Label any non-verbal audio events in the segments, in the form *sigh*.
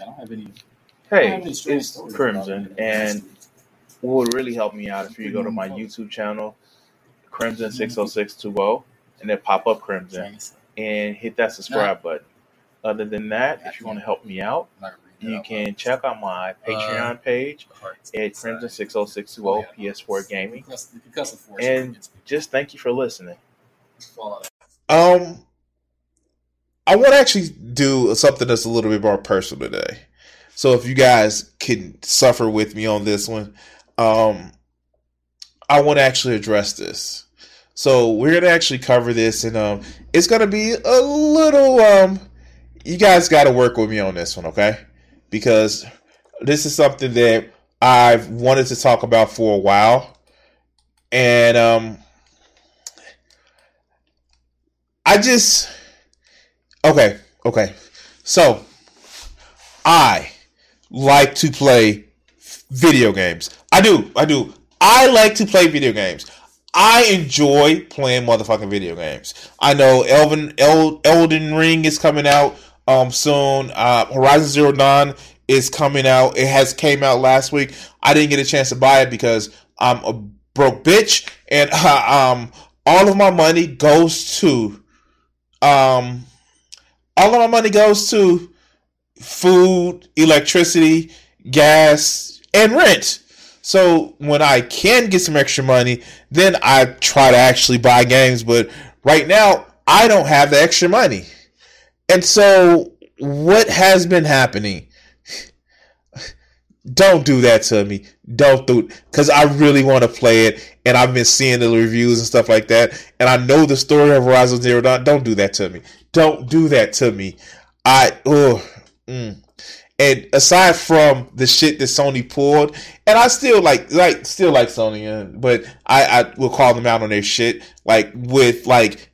I don't have any. Hey, it's Crimson, and what would really help me out if you go to my YouTube channel, Crimson six oh six two oh, and then pop up Crimson and hit that subscribe button. Other than that, if you want to help me out, you can check out my Patreon page at Crimson six oh six two oh PS4 Gaming, and just thank you for listening. Um, I want to actually do something that's a little bit more personal today. So if you guys can suffer with me on this one, um, I want to actually address this. So we're gonna actually cover this, and um, it's gonna be a little um, you guys got to work with me on this one, okay? Because this is something that I've wanted to talk about for a while, and um, I just okay, okay. So I like to play video games. I do, I do. I like to play video games. I enjoy playing motherfucking video games. I know Elven El, Elden Ring is coming out um soon. Uh, Horizon Zero Dawn is coming out. It has came out last week. I didn't get a chance to buy it because I'm a broke bitch, and uh, *laughs* um all of my money goes to um all of my money goes to food, electricity, gas, and rent. So when I can get some extra money, then I try to actually buy games. But right now, I don't have the extra money. And so what has been happening? *sighs* Don't do that to me. Don't do because I really want to play it, and I've been seeing the reviews and stuff like that, and I know the story of Horizon Zero Dawn. Don't do that to me. Don't do that to me. I oh. Mm. And aside from the shit that Sony pulled, and I still like like still like Sony, but I I will call them out on their shit. Like with like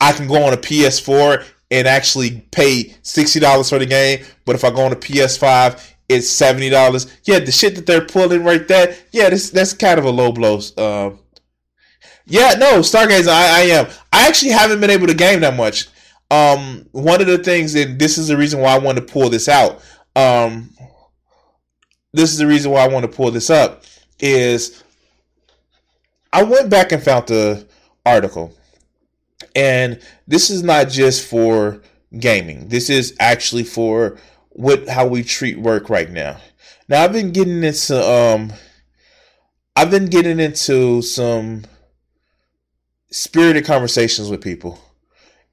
I can go on a PS4 and actually pay sixty dollars for the game, but if I go on a PS5, it's seventy dollars. Yeah, the shit that they're pulling right there. Yeah, this that's kind of a low blow. Um, yeah, no, Stargazer, I, I am. I actually haven't been able to game that much. Um, one of the things, and this is the reason why I want to pull this out. Um, this is the reason why I want to pull this up is I went back and found the article, and this is not just for gaming. This is actually for what how we treat work right now. Now I've been getting into um I've been getting into some spirited conversations with people.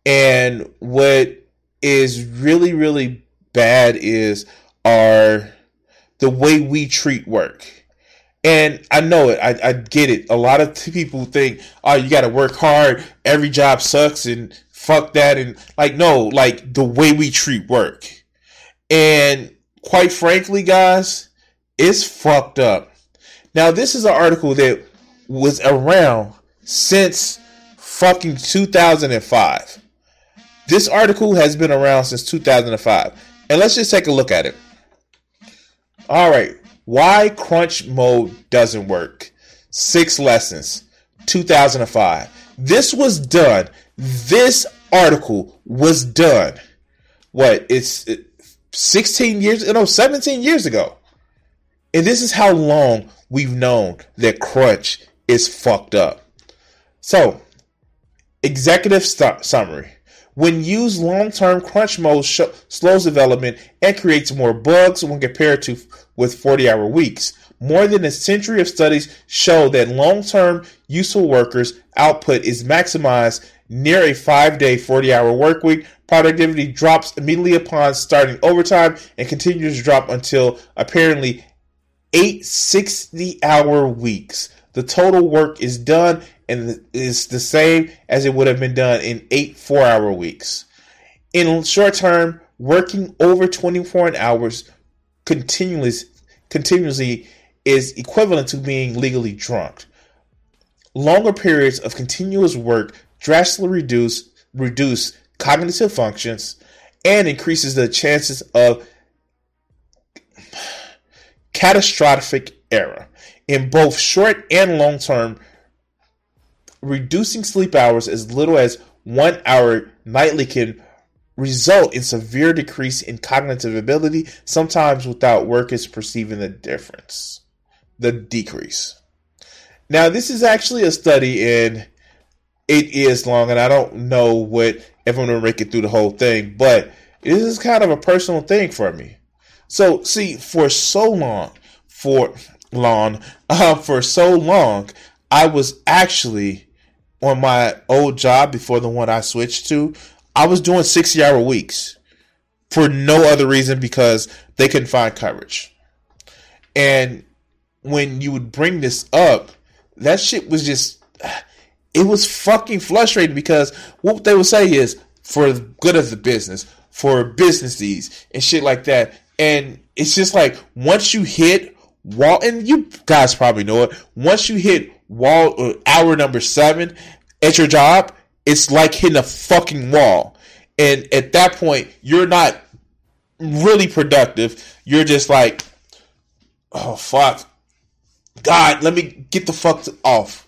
And what is really really bad is our the way we treat work. And I know it. I, I get it. A lot of people think, oh, you got to work hard. Every job sucks and fuck that. And like, no, like the way we treat work and quite frankly, guys, it's fucked up. Now, this is an article that was around since fucking 2005. This article has been around since 2005. And let's just take a look at it. All right. Why crunch mode doesn't work. Six lessons. 2005. This was done. This article was done. What? It's 16 years, no, 17 years ago. And this is how long we've known that crunch is fucked up. So, executive st- summary. When used, long-term crunch mode sh- slows development and creates more bugs when compared to with 40-hour weeks. More than a century of studies show that long-term useful workers' output is maximized near a five-day, 40-hour work week Productivity drops immediately upon starting overtime and continues to drop until apparently eight 60 hour weeks. The total work is done and is the same as it would have been done in eight four hour weeks. In short term, working over 24 hours continuously, continuously is equivalent to being legally drunk. Longer periods of continuous work drastically reduce reduce cognitive functions and increases the chances of catastrophic error in both short and long term reducing sleep hours as little as one hour nightly can result in severe decrease in cognitive ability, sometimes without workers perceiving the difference, the decrease. Now, this is actually a study, and it is long, and I don't know what going to make it through the whole thing, but this is kind of a personal thing for me. So, see, for so long, for long, uh, for so long, I was actually on my old job before the one I switched to, I was doing 60 hour weeks for no other reason because they couldn't find coverage. And when you would bring this up, that shit was just, it was fucking frustrating because what they would say is for the good of the business, for businesses and shit like that. And it's just like once you hit wall, and you guys probably know it, once you hit wall uh, hour number seven at your job, it's like hitting a fucking wall. And at that point, you're not really productive. You're just like, oh fuck, God, let me get the fuck off.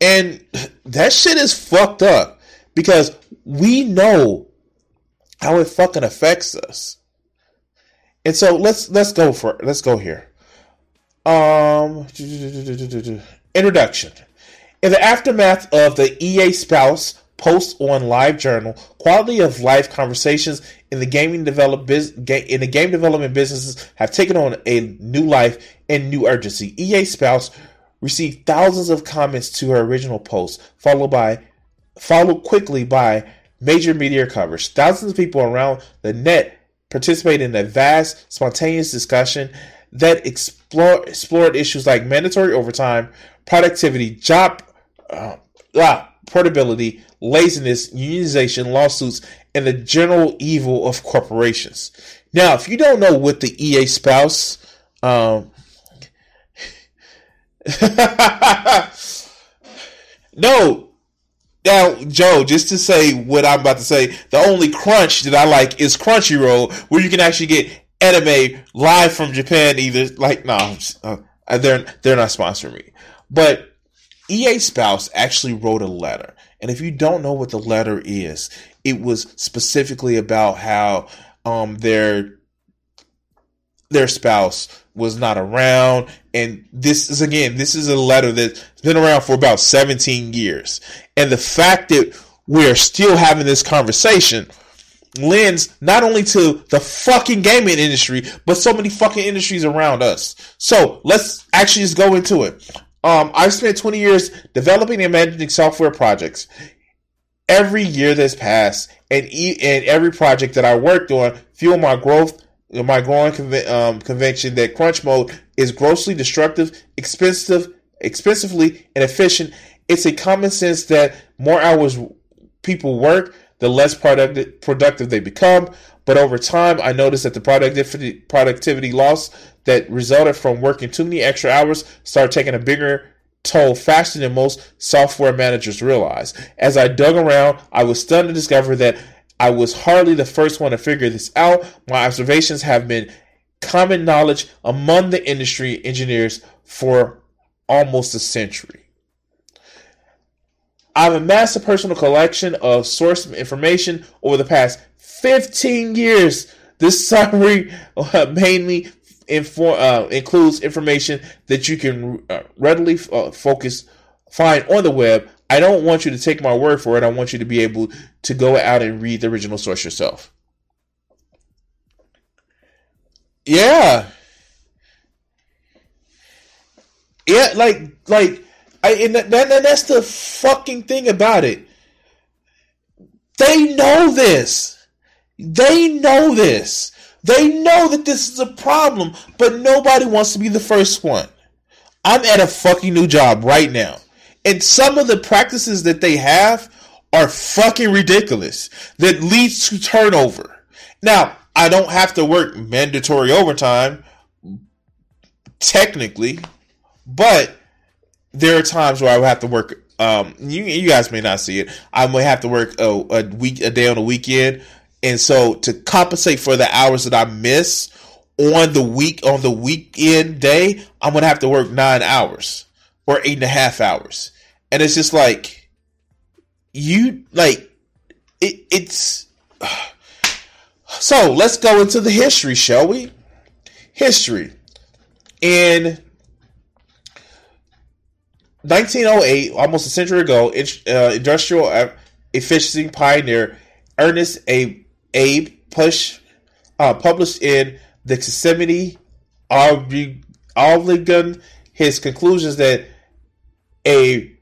And that shit is fucked up because we know how it fucking affects us. And so let's let's go for let's go here. Um, introduction. In the aftermath of the EA spouse post on LiveJournal, quality of life conversations in the gaming develop in the game development businesses have taken on a new life and new urgency. EA spouse received thousands of comments to her original post, followed by followed quickly by major media coverage. Thousands of people around the net participated in a vast, spontaneous discussion that explore, explored issues like mandatory overtime, productivity, job uh, ah, portability, laziness, unionization, lawsuits, and the general evil of corporations. Now, if you don't know what the EA spouse, um, *laughs* no. Now, Joe, just to say what I'm about to say, the only crunch that I like is Crunchyroll, where you can actually get anime live from Japan. Either like, no, uh, they're they're not sponsoring me, but EA Spouse actually wrote a letter. And if you don't know what the letter is, it was specifically about how um, their their spouse was not around. And this is again, this is a letter that's been around for about 17 years. And the fact that we're still having this conversation lends not only to the fucking gaming industry, but so many fucking industries around us. So let's actually just go into it. Um, I've spent 20 years developing and managing software projects. Every year that's passed, and e- and every project that I worked on fueled my growth, my growing conv- um, conviction that crunch mode is grossly destructive, expensive, expensively inefficient. It's a common sense that more hours people work, the less productive productive they become. But over time, I noticed that the productivity productivity loss that resulted from working too many extra hours started taking a bigger toll faster than most software managers realize. As I dug around, I was stunned to discover that I was hardly the first one to figure this out. My observations have been common knowledge among the industry engineers for almost a century. I've amassed a personal collection of source information over the past 15 years. This *laughs* summary uh, mainly uh, includes information that you can uh, readily uh, focus find on the web. I don't want you to take my word for it. I want you to be able to go out and read the original source yourself. Yeah. Yeah, like like I and that, that, that's the fucking thing about it. They know this. They know this. They know that this is a problem, but nobody wants to be the first one. I'm at a fucking new job right now. And some of the practices that they have are fucking ridiculous that leads to turnover. Now, I don't have to work mandatory overtime, technically, but there are times where I would have to work. Um, you, you guys may not see it. I might have to work a, a week, a day on a weekend, and so to compensate for the hours that I miss on the week on the weekend day, I'm gonna have to work nine hours or eight and a half hours, and it's just like you like it. It's *sighs* so let's go into the history, shall we? History in 1908, almost a century ago, uh, industrial efficiency pioneer Ernest A. Abe Push uh, published in the Yosemite Obligation his conclusions that a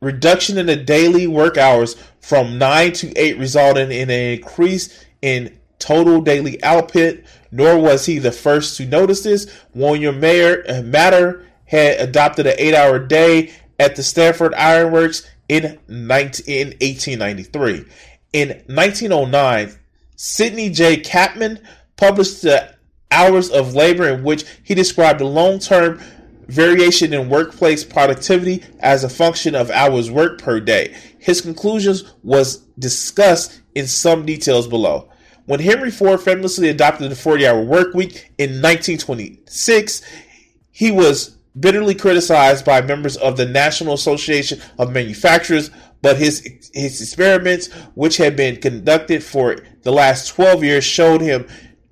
reduction in the daily work hours from nine to eight resulted in an increase in total daily output. Nor was he the first to notice this. William Mayer uh, Mather had adopted an eight-hour day at the Stanford Ironworks in, 19, in 1893. In 1909, Sidney J. Chapman published the Hours of Labor, in which he described the long term variation in workplace productivity as a function of hours worked per day. His conclusions was discussed in some details below. When Henry Ford famously adopted the 40 hour work week in 1926, he was bitterly criticized by members of the National Association of Manufacturers, but his his experiments, which had been conducted for the last 12 years, showed him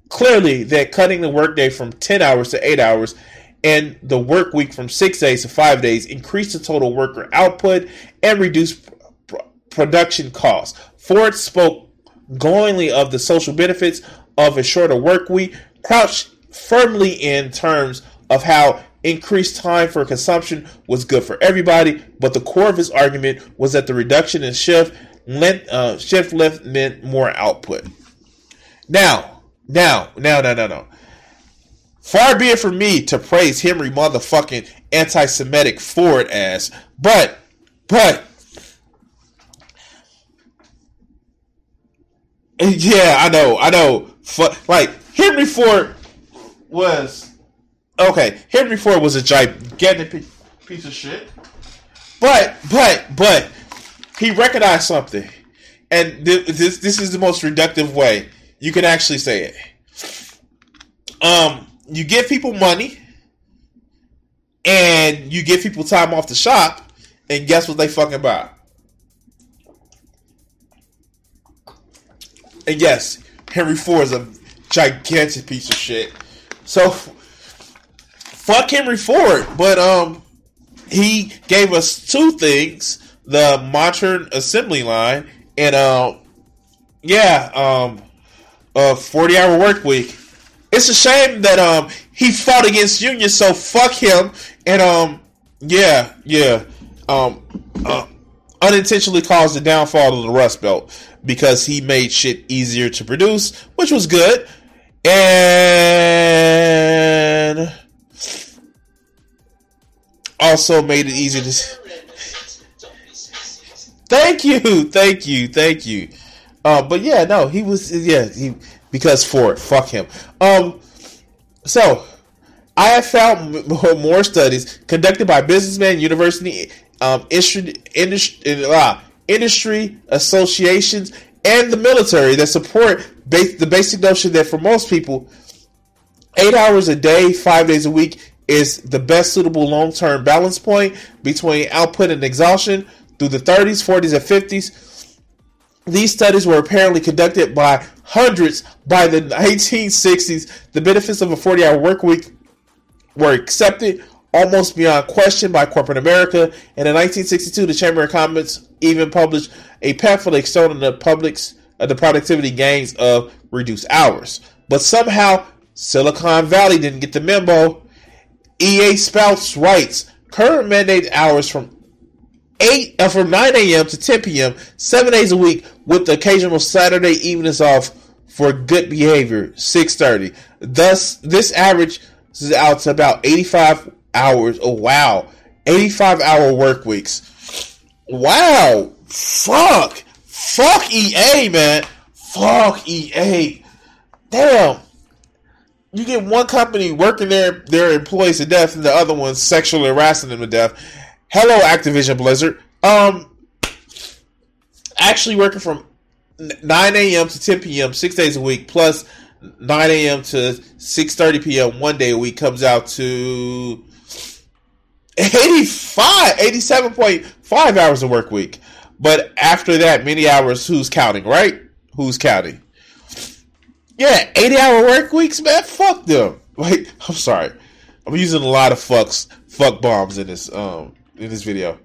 clearly that cutting the workday from 10 hours to 8 hours and the work week from 6 days to 5 days increased the total worker output and reduced pr- production costs. Ford spoke glowingly of the social benefits of a shorter work week, crouched firmly in terms of how increased time for consumption was good for everybody, but the core of his argument was that the reduction in shift length, uh, shift length meant more output. Now, now, now, no, no, no. Far be it from me to praise Henry motherfucking anti-Semitic Ford ass, but, but, yeah, I know, I know. Like Henry Ford was Okay, Henry Ford was a gigantic piece of shit. But, but, but, he recognized something. And th- this this is the most reductive way you can actually say it. Um, you give people money, and you give people time off the shop, and guess what they fucking buy? And yes, Henry Ford is a gigantic piece of shit. So fuck Henry Ford, but um, he gave us two things: the modern assembly line and um, yeah, um, a forty-hour work week. It's a shame that um he fought against unions, so fuck him. And um, yeah, yeah, um, uh, unintentionally caused the downfall of the Rust Belt because he made shit easier to produce, which was good. And also made it easy to. thank you, thank you, thank you. Uh, but yeah, no, he was yeah he because Ford, fuck him. Um, so I have found more studies conducted by businessmen, university, um, industry, industry, uh, industry associations, and the military that support the basic notion that for most people, eight hours a day, five days a week is the best suitable long term balance point between output and exhaustion through the 30s, 40s, and 50s. These studies were apparently conducted by hundreds by the 1960s. The benefits of a 40 hour work week were accepted almost beyond question by corporate America. And in 1962, the Chamber of Commerce even published a pamphlet extolling the public's uh, the productivity gains of reduced hours. But somehow, Silicon Valley didn't get the memo EA Spouse writes current mandate hours from 8 uh, from 9 a.m. to 10 p.m. seven days a week with the occasional Saturday evenings off for good behavior 6:30. Thus, this average is out to about 85 hours. Oh wow, 85 hour work weeks. Wow, fuck, fuck EA, man, fuck EA. damn, you get one company working their their employees to death, and the other one sexually harassing them to death. Hello, Activision Blizzard. Um, actually working from 9 a.m. to 10 p.m. six days a week, plus 9 a.m. to 6:30 p.m. one day a week comes out to 85, 87.5 hours a work week. But after that, many hours, who's counting, right? Who's counting? Yeah, 80 hour work weeks, man. Fuck them. Like, I'm sorry. I'm using a lot of fucks, fuck bombs in this, um, in this video.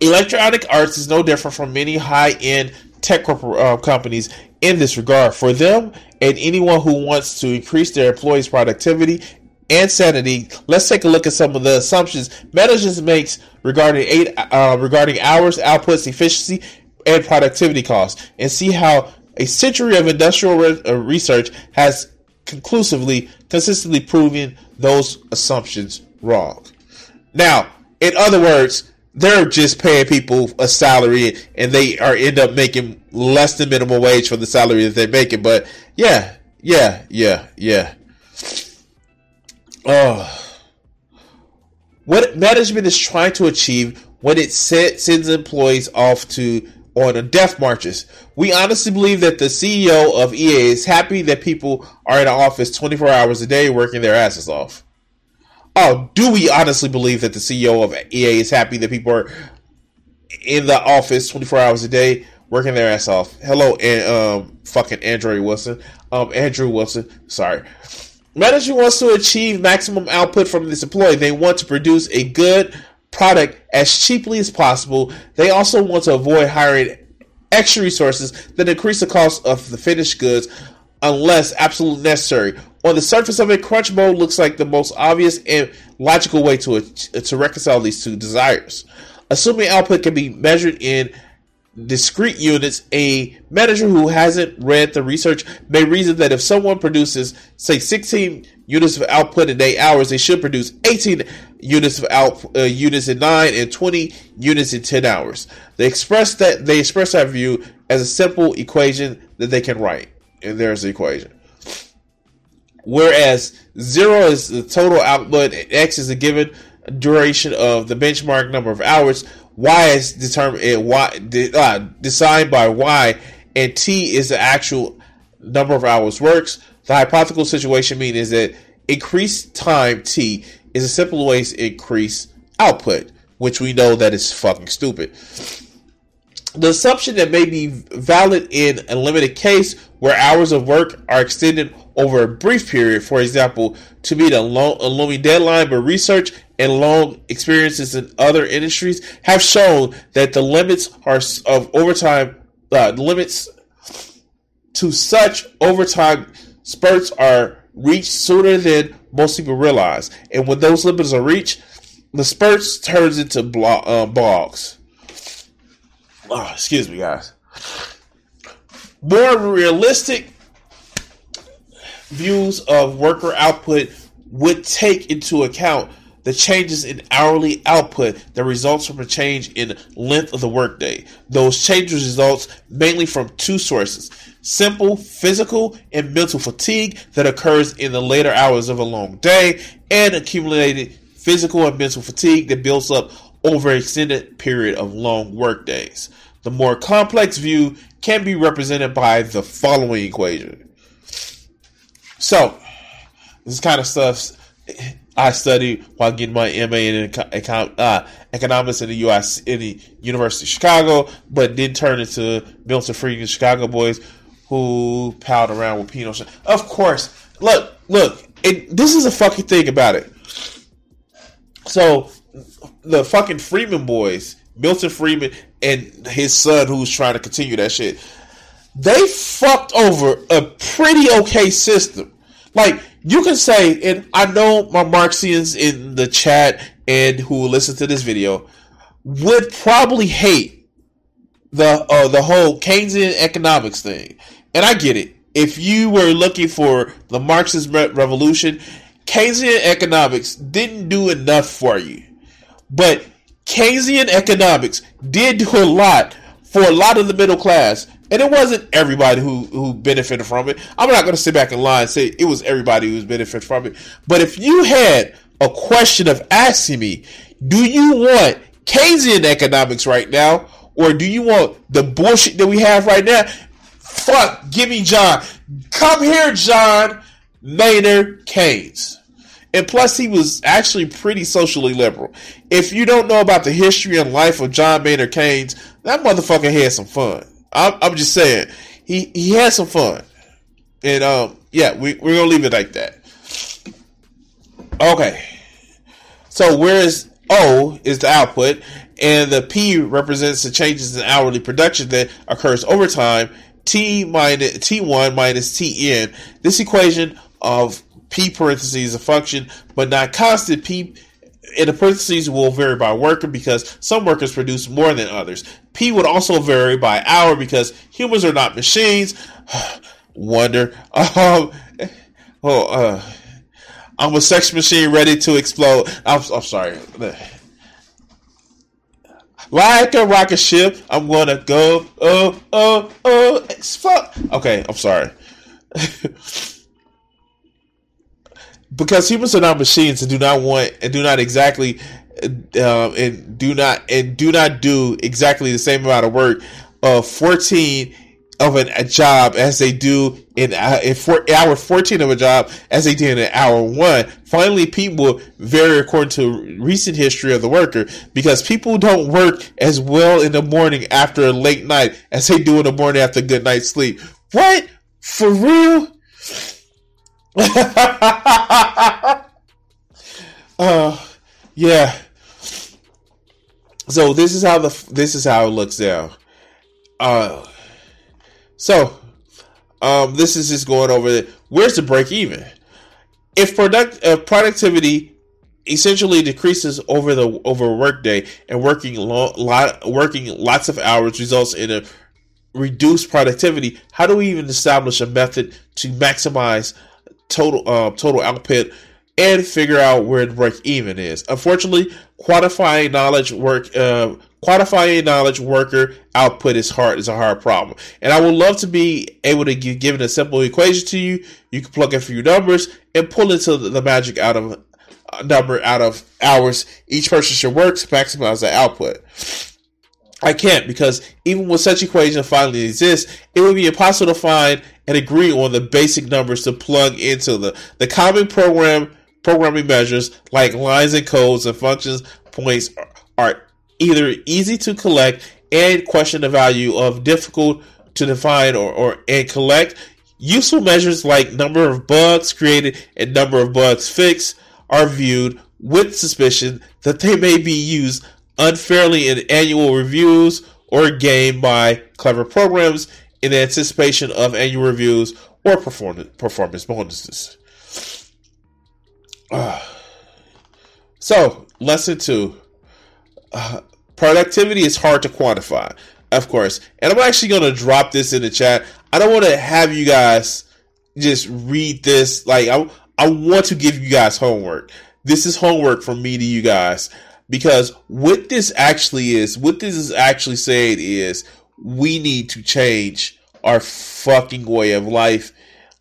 Electronic Arts is no different from many high end tech uh, companies in this regard. For them and anyone who wants to increase their employees' productivity and sanity, let's take a look at some of the assumptions management makes regarding eight uh, regarding hours, outputs, efficiency, and productivity costs, and see how a century of industrial re- uh, research has conclusively, consistently proven those assumptions wrong. Now, in other words, they're just paying people a salary and they are end up making less than minimum wage for the salary that they're making. But yeah, yeah, yeah, yeah. Oh. What management is trying to achieve when it sends employees off to on a death marches. We honestly believe that the CEO of EA is happy that people are in the office 24 hours a day working their asses off. Oh, do we honestly believe that the CEO of EA is happy that people are in the office 24 hours a day working their ass off? Hello, and um, fucking Andrew Wilson. Um, Andrew Wilson. Sorry. Manager wants to achieve maximum output from this employee. They want to produce a good product as cheaply as possible. They also want to avoid hiring extra resources that increase the cost of the finished goods unless absolutely necessary. On the surface of it, crunch mode looks like the most obvious and logical way to, to reconcile these two desires. Assuming output can be measured in discrete units, a manager who hasn't read the research may reason that if someone produces, say, 16 units of output in eight hours, they should produce 18 units of out uh, units in nine and 20 units in 10 hours. They express that they express that view as a simple equation that they can write, and there's the equation. Whereas zero is the total output, x is a given duration of the benchmark number of hours, y is determined y uh, designed by y, and t is the actual number of hours works. The hypothetical situation mean is that increased time t is a simple way to increase output, which we know that is fucking stupid. The assumption that may be valid in a limited case where hours of work are extended over a brief period, for example, to meet a, long, a looming deadline, but research and long experiences in other industries have shown that the limits are of overtime uh, limits to such overtime spurts are reached sooner than most people realize. And when those limits are reached, the spurts turns into blo- uh, bogs. Oh, excuse me, guys. More realistic views of worker output would take into account the changes in hourly output that results from a change in length of the workday. Those changes results mainly from two sources simple physical and mental fatigue that occurs in the later hours of a long day, and accumulated physical and mental fatigue that builds up over an extended period of long work days. The more complex view can be represented by the following equation. So, this kind of stuff I studied while getting my MA in uh, economics in the the University of Chicago, but did turn into Milton Friedman Chicago boys who palled around with Pinochet. Of course, look, look, it, this is a fucking thing about it. So, the fucking Friedman boys, Milton Friedman and his son, who's trying to continue that shit, they fucked over a pretty okay system. Like, you can say, and I know my Marxians in the chat and who listen to this video would probably hate the uh, the whole Keynesian economics thing. And I get it. If you were looking for the Marxist revolution, Keynesian economics didn't do enough for you. But Keynesian economics did do a lot for a lot of the middle class and it wasn't everybody who who benefited from it. I'm not going to sit back and lie and say it was everybody who's benefited from it. But if you had a question of asking me, do you want Keynesian economics right now, or do you want the bullshit that we have right now? Fuck, give me John. Come here, John Maynard Keynes. And plus, he was actually pretty socially liberal. If you don't know about the history and life of John Maynard Keynes, that motherfucker had some fun. I'm, I'm just saying, he, he had some fun. And um, yeah, we, we're to leave it like that. Okay. So, whereas O is the output, and the P represents the changes in hourly production that occurs over time, T minus T1 minus Tn. This equation of P parentheses a function, but not constant. P in the parentheses will vary by worker because some workers produce more than others. P would also vary by hour because humans are not machines. *sighs* Wonder. Um, *laughs* oh, uh, I'm a sex machine ready to explode. I'm, I'm sorry. Like a rocket ship, I'm gonna go. Oh, oh, oh, fuck. Okay, I'm sorry. *laughs* because humans are not machines and do not want and do not exactly um, and do not and do not do exactly the same amount of work of 14 of an, a job as they do in, uh, in four, hour 14 of a job as they did in hour one. Finally, people vary according to recent history of the worker because people don't work as well in the morning after a late night as they do in the morning after a good night's sleep. What? For real? *laughs* uh, yeah. So this is how the this is how it looks now. Uh, so um, this is just going over the, where's the break even. If product if productivity essentially decreases over the over workday and working lo- lot working lots of hours results in a reduced productivity, how do we even establish a method to maximize total uh, total output and figure out where the break even is. Unfortunately, quantifying knowledge work uh, quantifying knowledge worker output is hard is a hard problem. And I would love to be able to give given a simple equation to you. You can plug in a few numbers and pull into the, the magic out of uh, number out of hours each person should work to maximize the output. I can't because even with such equation finally exists, it would be impossible to find and agree on the basic numbers to plug into the, the common program programming measures like lines and codes and functions points are either easy to collect and question the value of difficult to define or, or and collect. Useful measures like number of bugs created and number of bugs fixed are viewed with suspicion that they may be used unfairly in annual reviews or gained by clever programs in anticipation of annual reviews or performance bonuses. Uh, so, lesson two uh, productivity is hard to quantify, of course. And I'm actually going to drop this in the chat. I don't want to have you guys just read this. Like, I, I want to give you guys homework. This is homework from me to you guys because what this actually is, what this is actually saying is we need to change our fucking way of life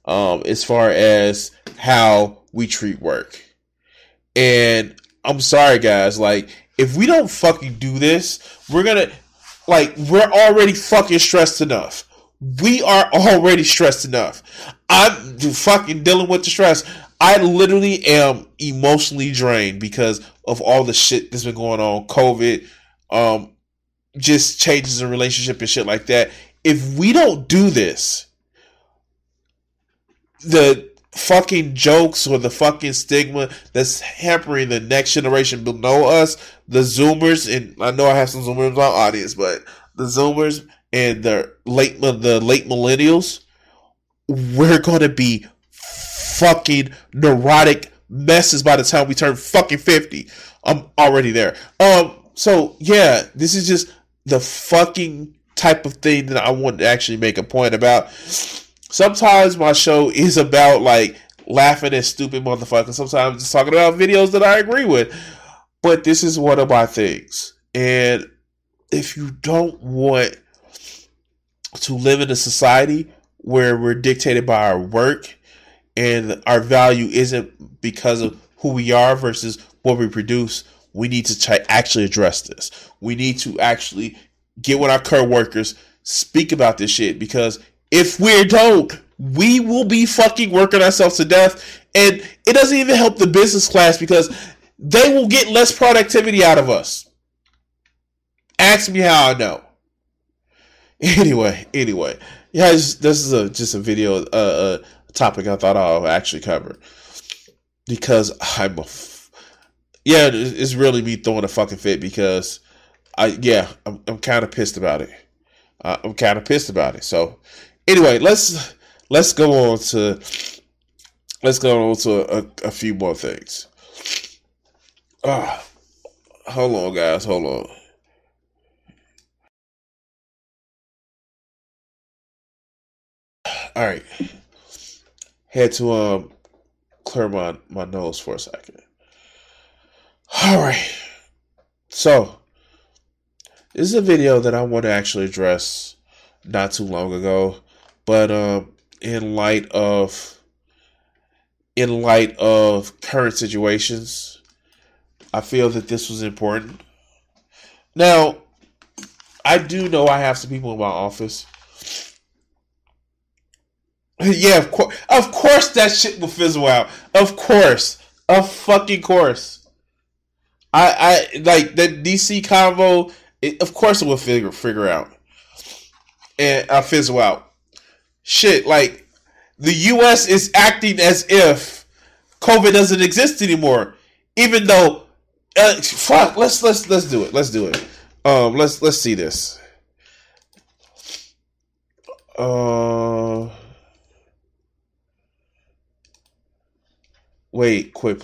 um, as far as how we treat work. And I'm sorry, guys. Like, if we don't fucking do this, we're gonna, like, we're already fucking stressed enough. We are already stressed enough. I'm fucking dealing with the stress. I literally am emotionally drained because of all the shit that's been going on, COVID, um, just changes in relationship and shit like that. If we don't do this, the fucking jokes or the fucking stigma that's hampering the next generation below us, the Zoomers, and I know I have some Zoomers in my audience, but the Zoomers and the late the late millennials, we're gonna be fucking neurotic messes by the time we turn fucking 50. I'm already there. Um, so yeah, this is just the fucking type of thing that I want to actually make a point about. Sometimes my show is about like laughing at stupid motherfuckers. Sometimes just talking about videos that I agree with. But this is one of my things. And if you don't want to live in a society where we're dictated by our work and our value isn't because of who we are versus what we produce, we need to try, actually address this. We need to actually get with our current workers, speak about this shit because if we don't, we will be fucking working ourselves to death. And it doesn't even help the business class because they will get less productivity out of us. Ask me how I know. *laughs* Anyway, anyway, yeah, this is a just a video, uh, a topic I thought I'll actually cover because I'm a, f- yeah, it's really me throwing a fucking fit because I yeah, I'm, I'm kind of pissed about it. Uh, I'm kind of pissed about it. So anyway, let's let's go on to let's go on to a, a few more things. Ah, hold on, guys, hold on. All right. Had to um clear my, my nose for a second. All right. So, this is a video that I want to actually address not too long ago, but um in light of in light of current situations, I feel that this was important. Now, I do know I have some people in my office *laughs* yeah, of course. Of course, that shit will fizzle out. Of course, of fucking course. I, I like that DC convo. It, of course, it will figure figure out, and I uh, fizzle out. Shit, like the U.S. is acting as if COVID doesn't exist anymore, even though. Uh, fuck. Let's let's let's do it. Let's do it. Um. Let's let's see this. Uh. Wait, quit.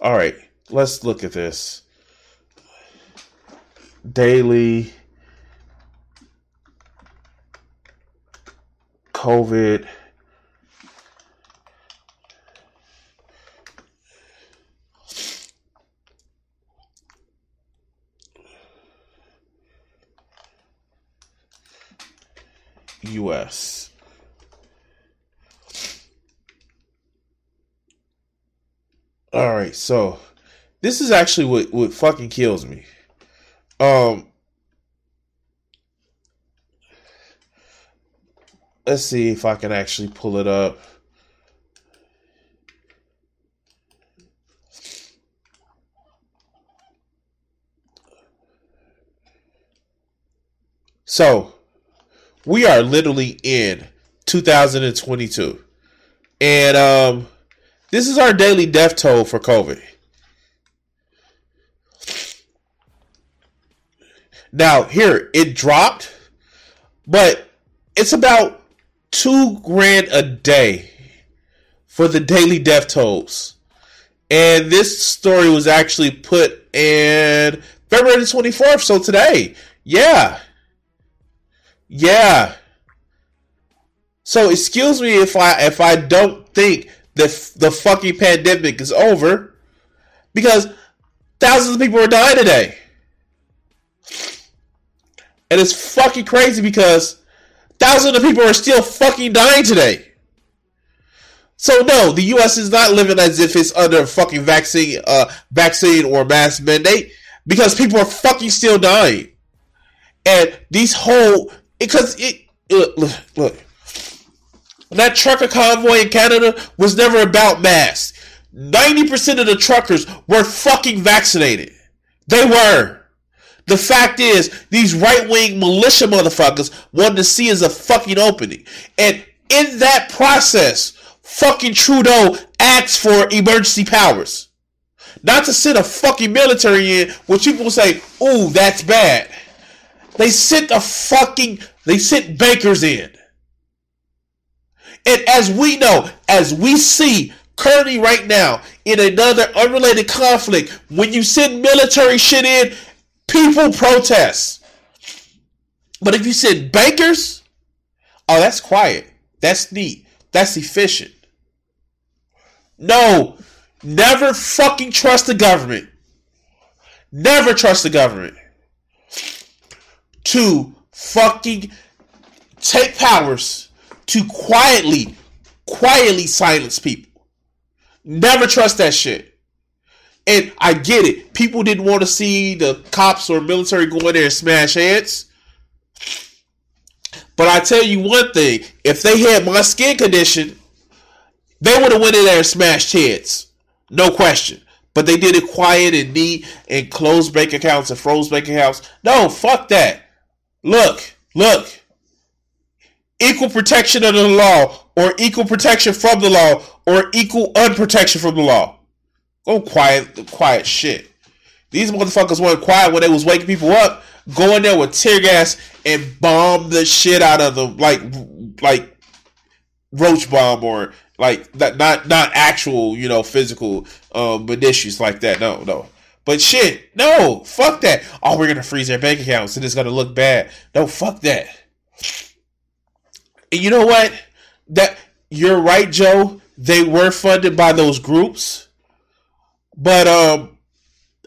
All right, let's look at this. Daily COVID US. All right, so this is actually what what fucking kills me. Um Let's see if I can actually pull it up. So, we are literally in 2022. And um, this is our daily death toll for COVID. Now, here, it dropped, but it's about two grand a day for the daily death tolls. And this story was actually put in February 24th, so today. Yeah. Yeah. So excuse me if I if I don't think that the fucking pandemic is over, because thousands of people are dying today, and it's fucking crazy because thousands of people are still fucking dying today. So no, the U.S. is not living as if it's under a fucking vaccine, uh, vaccine or mask mandate because people are fucking still dying, and these whole because it, it look, look that trucker convoy in Canada was never about masks. 90% of the truckers were fucking vaccinated. They were. The fact is, these right wing militia motherfuckers wanted to see as a fucking opening. And in that process, fucking Trudeau asked for emergency powers. Not to send a fucking military in, which people say, ooh, that's bad. They sent a fucking they sent bankers in. And as we know, as we see currently right now in another unrelated conflict, when you send military shit in, people protest. But if you send bankers, oh, that's quiet. That's neat. That's efficient. No, never fucking trust the government. Never trust the government to fucking take powers to quietly, quietly silence people. Never trust that shit. And I get it. People didn't want to see the cops or military go in there and smash heads. But I tell you one thing: if they had my skin condition, they would have went in there and smashed heads, no question. But they did it quiet and neat and closed bank accounts and froze bank accounts. No, fuck that. Look, look. Equal protection under the law, or equal protection from the law, or equal unprotection from the law. Go quiet, quiet shit. These motherfuckers weren't quiet when they was waking people up, going there with tear gas and bomb the shit out of them, like like roach bomb or like that not not actual you know physical um issues like that. No, no. But shit, no, fuck that. Oh, we're gonna freeze their bank accounts and it's gonna look bad. No, fuck that. You know what? That you're right, Joe. They were funded by those groups, but um,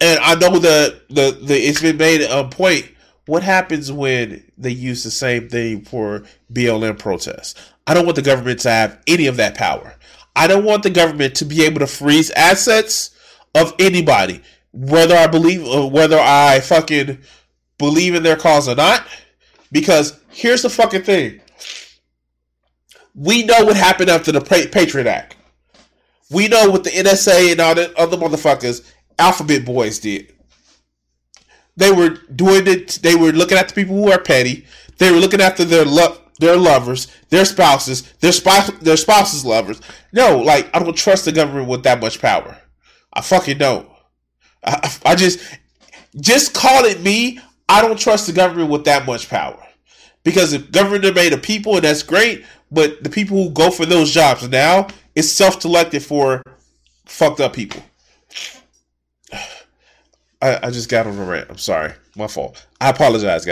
and I know the the, the it's been made a point. What happens when they use the same thing for BLM protests? I don't want the government to have any of that power. I don't want the government to be able to freeze assets of anybody, whether I believe, uh, whether I fucking believe in their cause or not. Because here's the fucking thing: we know what happened after the Patriot Act. We know what the NSA and all the other motherfuckers, Alphabet Boys, did. They were doing it. They were looking at the people who are petty. They were looking after their lo- their lovers, their spouses, their spouse, their spouses' lovers. No, like I don't trust the government with that much power. I fucking don't. I, I just, just call it me. I don't trust the government with that much power because the government are made of people, and that's great. But the people who go for those jobs now, it's self-selected for fucked up people. *sighs* I, I just got on a rant. I'm sorry. My fault. I apologize, guys.